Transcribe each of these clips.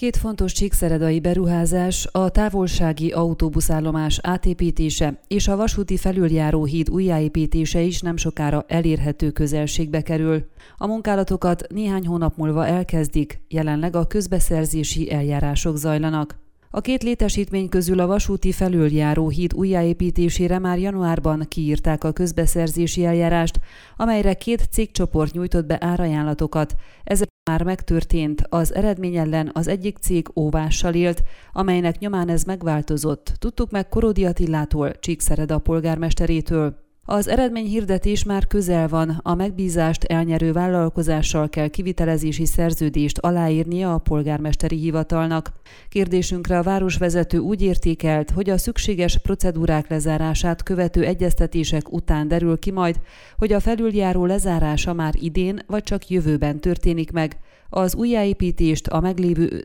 Két fontos csíkszeredai beruházás, a távolsági autóbuszállomás átépítése és a vasúti felüljáró híd újjáépítése is nem sokára elérhető közelségbe kerül. A munkálatokat néhány hónap múlva elkezdik, jelenleg a közbeszerzési eljárások zajlanak. A két létesítmény közül a vasúti felüljáró híd újjáépítésére már januárban kiírták a közbeszerzési eljárást, amelyre két cégcsoport nyújtott be árajánlatokat. Ezek már megtörtént, az eredmény ellen az egyik cég óvással élt, amelynek nyomán ez megváltozott. Tudtuk meg Korodi Attilától, Csíkszereda polgármesterétől. Az eredményhirdetés már közel van, a megbízást elnyerő vállalkozással kell kivitelezési szerződést aláírnia a polgármesteri hivatalnak. Kérdésünkre a városvezető úgy értékelt, hogy a szükséges procedúrák lezárását követő egyeztetések után derül ki majd, hogy a felüljáró lezárása már idén vagy csak jövőben történik meg. Az újjáépítést a meglévő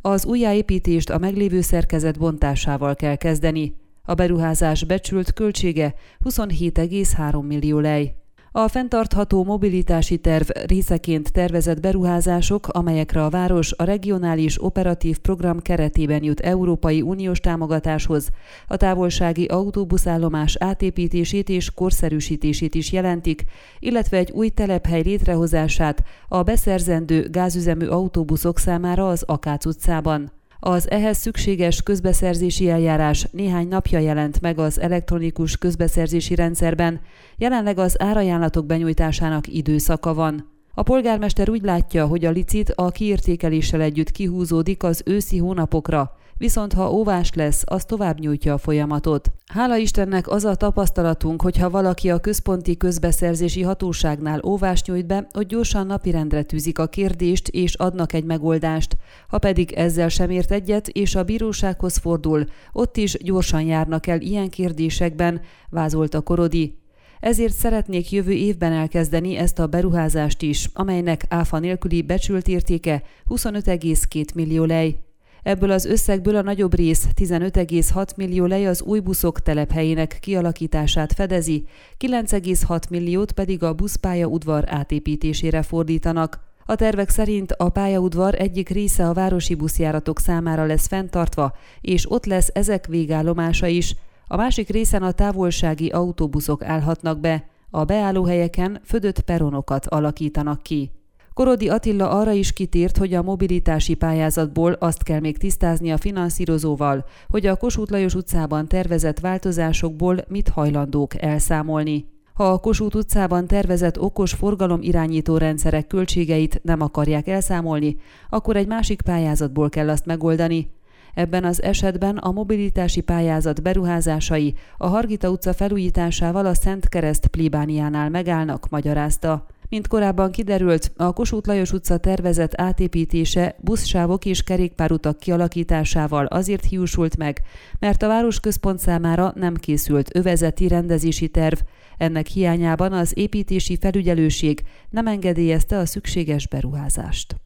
az újjáépítést a meglévő szerkezet bontásával kell kezdeni. A beruházás becsült költsége 27,3 millió lej. A fenntartható mobilitási terv részeként tervezett beruházások, amelyekre a város a regionális operatív program keretében jut Európai Uniós támogatáshoz, a távolsági autóbuszállomás átépítését és korszerűsítését is jelentik, illetve egy új telephely létrehozását a beszerzendő gázüzemű autóbuszok számára az Akác utcában. Az ehhez szükséges közbeszerzési eljárás néhány napja jelent meg az elektronikus közbeszerzési rendszerben, jelenleg az árajánlatok benyújtásának időszaka van. A polgármester úgy látja, hogy a licit a kiértékeléssel együtt kihúzódik az őszi hónapokra, viszont ha óvás lesz, az tovább nyújtja a folyamatot. Hála Istennek az a tapasztalatunk, hogy ha valaki a központi közbeszerzési hatóságnál óvást nyújt be, hogy gyorsan napirendre tűzik a kérdést és adnak egy megoldást. Ha pedig ezzel sem ért egyet és a bírósághoz fordul, ott is gyorsan járnak el ilyen kérdésekben, vázolta Korodi. Ezért szeretnék jövő évben elkezdeni ezt a beruházást is, amelynek áfa nélküli becsült értéke 25,2 millió lej. Ebből az összegből a nagyobb rész 15,6 millió lej az új buszok telephelyének kialakítását fedezi, 9,6 milliót pedig a buszpálya udvar átépítésére fordítanak. A tervek szerint a pályaudvar egyik része a városi buszjáratok számára lesz fenntartva, és ott lesz ezek végállomása is, a másik részen a távolsági autóbuszok állhatnak be, a beállóhelyeken födött peronokat alakítanak ki. Korodi Attila arra is kitért, hogy a mobilitási pályázatból azt kell még tisztázni a finanszírozóval, hogy a Kossuth Lajos utcában tervezett változásokból mit hajlandók elszámolni. Ha a Kossuth utcában tervezett okos forgalom irányító rendszerek költségeit nem akarják elszámolni, akkor egy másik pályázatból kell azt megoldani. Ebben az esetben a mobilitási pályázat beruházásai a Hargita utca felújításával a Szent Kereszt plébániánál megállnak, magyarázta. Mint korábban kiderült, a Kossuth Lajos utca tervezett átépítése buszsávok és kerékpárutak kialakításával azért hiúsult meg, mert a városközpont számára nem készült övezeti rendezési terv, ennek hiányában az építési felügyelőség nem engedélyezte a szükséges beruházást.